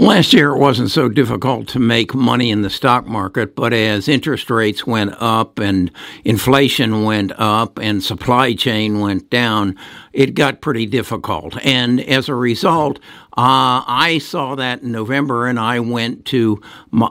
Last year, it wasn't so difficult to make money in the stock market, but as interest rates went up and inflation went up and supply chain went down, it got pretty difficult. And as a result, uh, I saw that in November, and I went to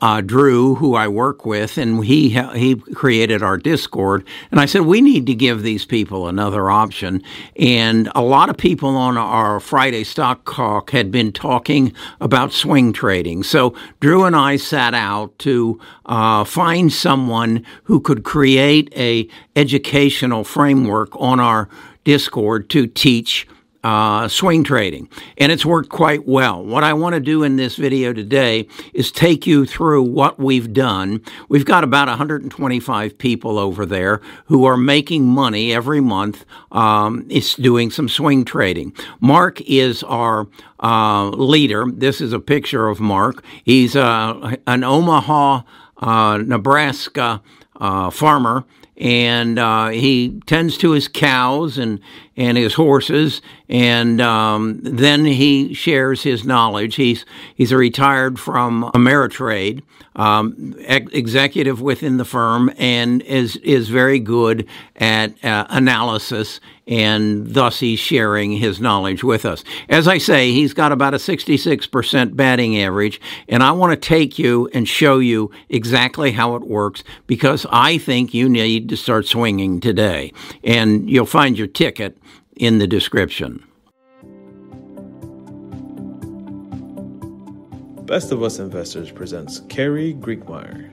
uh, Drew, who I work with, and he he created our Discord. And I said we need to give these people another option. And a lot of people on our Friday Stock Talk had been talking about swing trading. So Drew and I sat out to uh, find someone who could create a educational framework on our Discord to teach uh, swing trading, and it's worked quite well. What I want to do in this video today is take you through what we've done. We've got about 125 people over there who are making money every month. Um, it's doing some swing trading. Mark is our uh, leader. This is a picture of Mark. He's uh, an Omaha, uh, Nebraska uh, farmer and uh, he tends to his cows and and his horses, and um, then he shares his knowledge. He's he's retired from Ameritrade, um, ex- executive within the firm, and is is very good at uh, analysis, and thus he's sharing his knowledge with us. As I say, he's got about a 66% batting average, and I want to take you and show you exactly how it works because I think you need to start swinging today, and you'll find your ticket in the description. Best of Us Investors presents Carrie Griegmeier.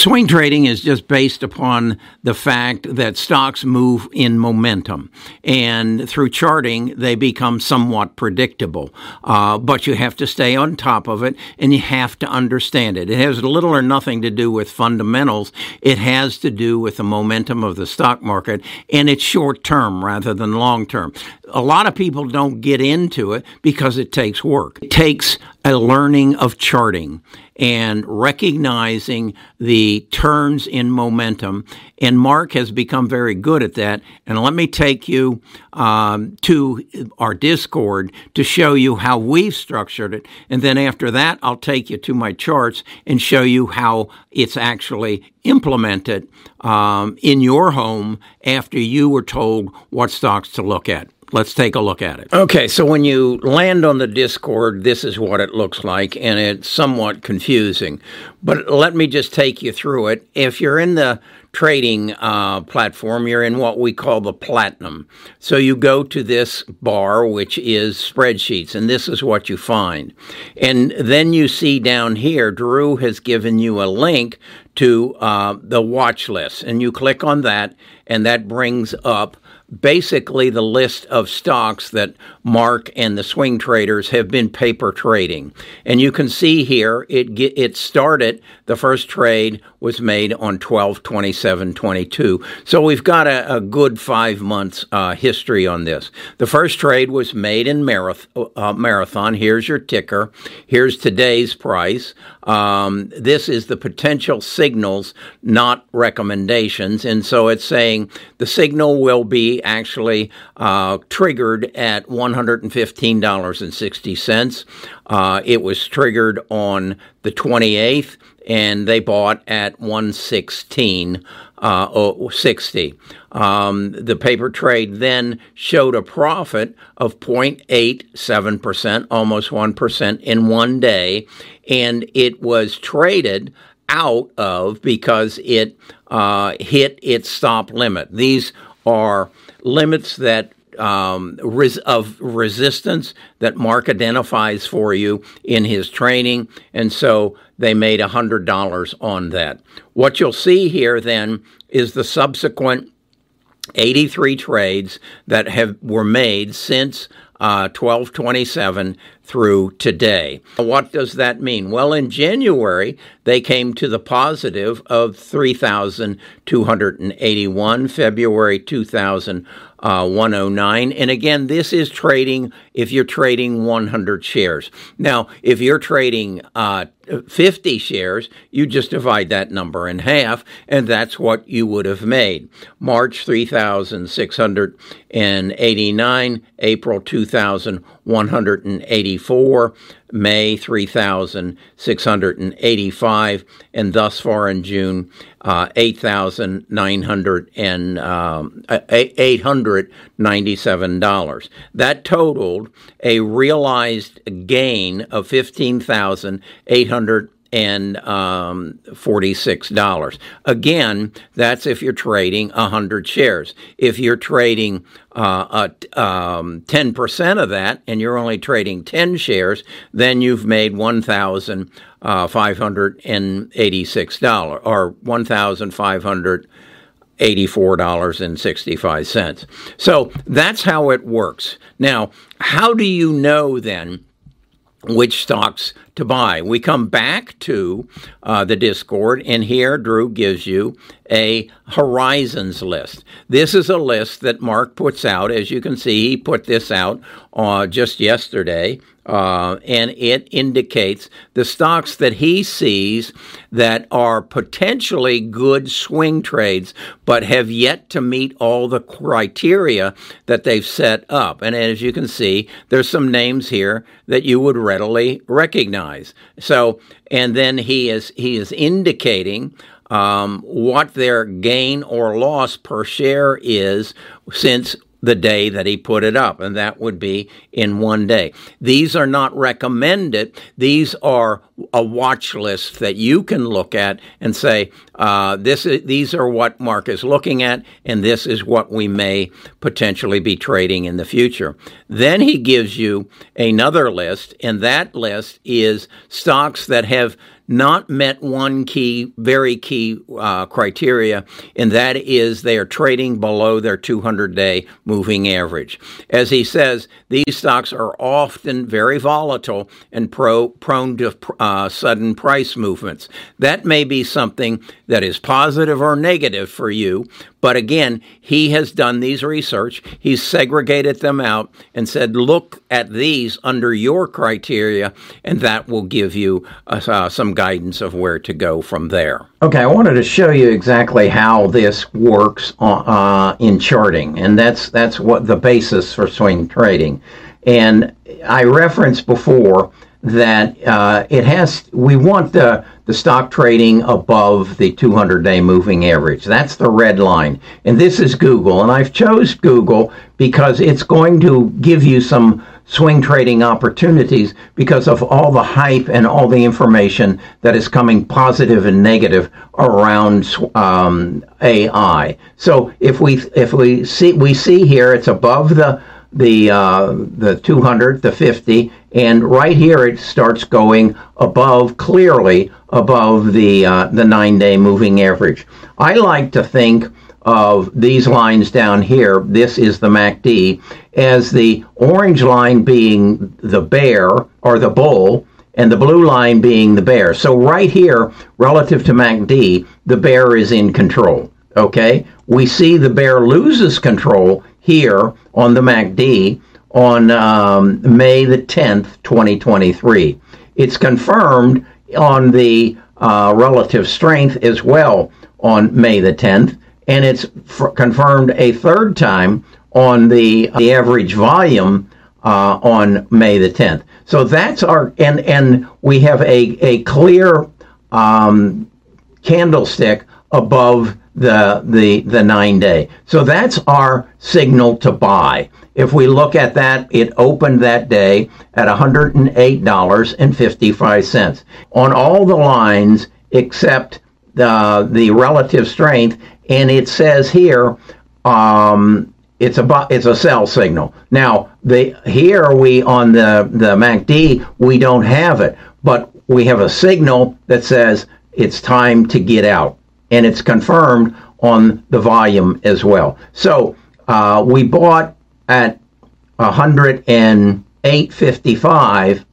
Swing trading is just based upon the fact that stocks move in momentum, and through charting, they become somewhat predictable. Uh, but you have to stay on top of it, and you have to understand it. It has little or nothing to do with fundamentals. It has to do with the momentum of the stock market, and it's short term rather than long term. A lot of people don't get into it because it takes work. It takes a learning of charting and recognizing the turns in momentum. And Mark has become very good at that. And let me take you um, to our Discord to show you how we've structured it. And then after that, I'll take you to my charts and show you how it's actually implemented um, in your home after you were told what stocks to look at. Let's take a look at it. Okay, so when you land on the Discord, this is what it looks like, and it's somewhat confusing. But let me just take you through it. If you're in the trading uh, platform, you're in what we call the platinum. So you go to this bar, which is spreadsheets, and this is what you find. And then you see down here, Drew has given you a link to uh, the watch list, and you click on that, and that brings up basically the list of stocks that Mark and the swing traders have been paper trading. And you can see here it it started the first trade was made on 12 27 22. So we've got a, a good 5 months uh, history on this. The first trade was made in marathon, uh, marathon. Here's your ticker. Here's today's price. Um, this is the potential signals, not recommendations. And so it's saying the signal will be actually uh, triggered at $115.60. Uh, it was triggered on the 28th, and they bought at 116 uh, 60. Um, the paper trade then showed a profit of 0.87%, almost 1% in one day, and it was traded out of because it uh, hit its stop limit. These are limits that um, res- of resistance that Mark identifies for you in his training, and so they made $100 on that. What you'll see here then is the subsequent 83 trades that have were made since uh, 1227 through today. What does that mean? Well, in January, they came to the positive of 3,281, February 2,000 uh, 109. And again, this is trading if you're trading 100 shares. Now, if you're trading uh, 50 shares, you just divide that number in half, and that's what you would have made. March 3,689, April 2,184, May 3,685, and thus far in June, uh, 8,900 and um, $897. That totaled a realized gain of 15,800 and um, $46. Again, that's if you're trading 100 shares. If you're trading uh, um, 10% of that and you're only trading 10 shares, then you've made $1,586 uh, or 1,500 $84.65. So that's how it works. Now, how do you know then which stocks to buy. We come back to uh, the Discord, and here Drew gives you a horizons list. This is a list that Mark puts out. As you can see, he put this out uh, just yesterday, uh, and it indicates the stocks that he sees that are potentially good swing trades, but have yet to meet all the criteria that they've set up. And as you can see, there's some names here that you would readily recognize. So, and then he is he is indicating um, what their gain or loss per share is since the day that he put it up, and that would be in one day. These are not recommended. These are a watch list that you can look at and say, uh, this is, these are what Mark is looking at, and this is what we may potentially be trading in the future. Then he gives you another list, and that list is stocks that have not met one key, very key uh, criteria, and that is they are trading below their 200 day moving average. As he says, these stocks are often very volatile and pro, prone to uh, sudden price movements. That may be something that is positive or negative for you, but again, he has done these research. He's segregated them out and said, look at these under your criteria, and that will give you uh, uh, some guidance of where to go from there. Okay, I wanted to show you exactly how this works uh, in charting, and that's that's what the basis for swing trading. And I referenced before that uh, it has we want the the stock trading above the 200 day moving average. That's the red line. And this is google. And i've chose google because it's going to give you some swing trading opportunities because of all the hype and all the information that is coming positive and negative around um, ai so if we if we see we see here it's above the the uh, the 200, the 50, and right here it starts going above, clearly above the uh, the nine day moving average. I like to think of these lines down here. This is the MACD as the orange line being the bear or the bull, and the blue line being the bear. So right here, relative to MACD, the bear is in control. Okay, we see the bear loses control here on the MACD on um, May the 10th, 2023. It's confirmed on the uh, relative strength as well on May the 10th, and it's f- confirmed a third time on the, the average volume uh, on May the 10th. So that's our, and, and we have a, a clear um, candlestick above the the the nine day. So that's our signal to buy. If we look at that, it opened that day at $108.55 on all the lines except the the relative strength, and it says here um, it's a it's a sell signal. Now the here we on the the MACD we don't have it, but we have a signal that says it's time to get out and it's confirmed on the volume as well. So uh, we bought at 100 and 855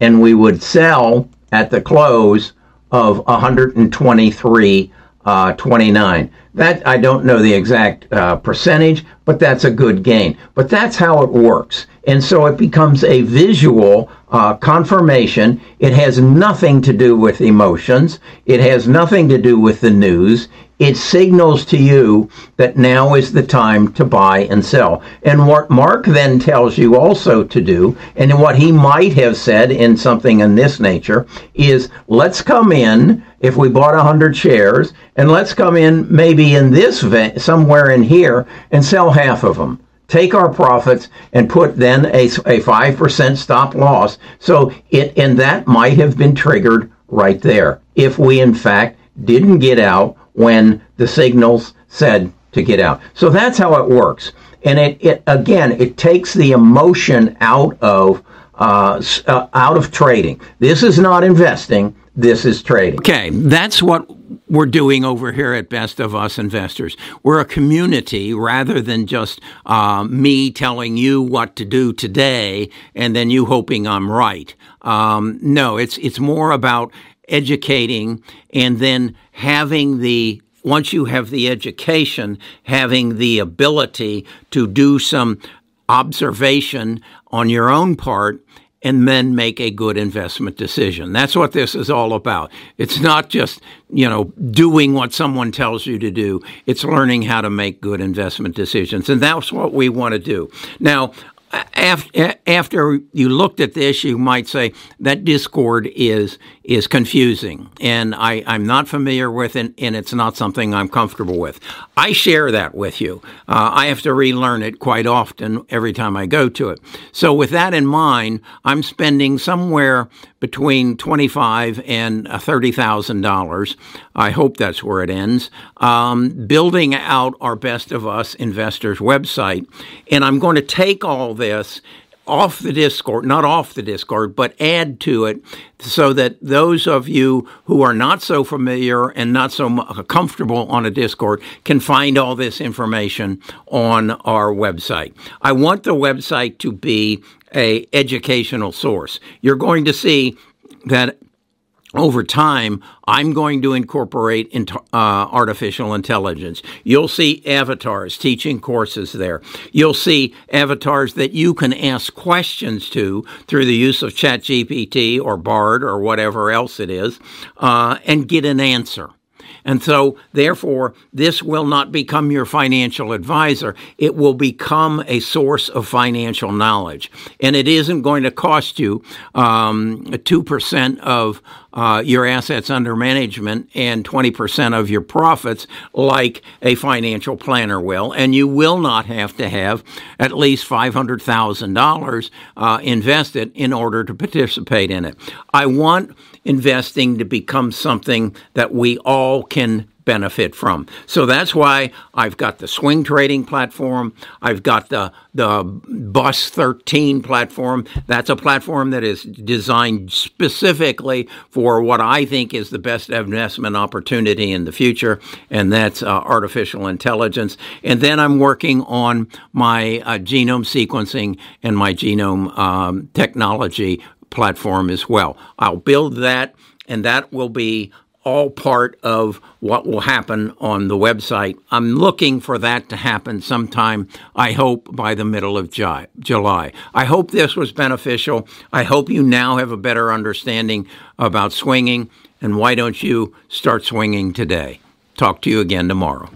and we would sell at the close of 123 uh, 29. That I don't know the exact uh, percentage, but that's a good gain. But that's how it works, and so it becomes a visual uh, confirmation. It has nothing to do with emotions. It has nothing to do with the news it signals to you that now is the time to buy and sell. And what Mark then tells you also to do, and what he might have said in something in this nature, is let's come in if we bought 100 shares, and let's come in maybe in this somewhere in here and sell half of them. Take our profits and put then a, a 5% stop loss. So it, and that might have been triggered right there if we in fact didn't get out when the signals said to get out. So that's how it works. And it, it again, it takes the emotion out of uh, uh, out of trading. This is not investing. This is trading. Okay, that's what we're doing over here at Best of Us Investors. We're a community rather than just uh, me telling you what to do today and then you hoping I'm right. Um, no, it's it's more about educating and then having the once you have the education, having the ability to do some observation on your own part and then make a good investment decision. That's what this is all about. It's not just, you know, doing what someone tells you to do. It's learning how to make good investment decisions. And that's what we want to do. Now, after you looked at this, you might say that Discord is is confusing, and I, I'm not familiar with it, and it's not something I'm comfortable with. I share that with you. Uh, I have to relearn it quite often every time I go to it. So, with that in mind, I'm spending somewhere between twenty-five and thirty thousand dollars. I hope that's where it ends. Um, building out our Best of Us Investors website, and I'm going to take all this off the Discord, not off the Discord, but add to it so that those of you who are not so familiar and not so uh, comfortable on a Discord can find all this information on our website. I want the website to be a educational source. You're going to see that over time, I'm going to incorporate into, uh, artificial intelligence. You'll see avatars teaching courses there. You'll see avatars that you can ask questions to through the use of ChatGPT or Bard or whatever else it is, uh, and get an answer. And so, therefore, this will not become your financial advisor. It will become a source of financial knowledge. And it isn't going to cost you um, 2% of uh, your assets under management and 20% of your profits like a financial planner will. And you will not have to have at least $500,000 uh, invested in order to participate in it. I want investing to become something that we all can benefit from. So that's why I've got the swing trading platform. I've got the the Bus 13 platform. That's a platform that is designed specifically for what I think is the best investment opportunity in the future, and that's uh, artificial intelligence. And then I'm working on my uh, genome sequencing and my genome um, technology platform as well. I'll build that, and that will be all part of what will happen on the website. I'm looking for that to happen sometime, I hope, by the middle of July. I hope this was beneficial. I hope you now have a better understanding about swinging, and why don't you start swinging today? Talk to you again tomorrow.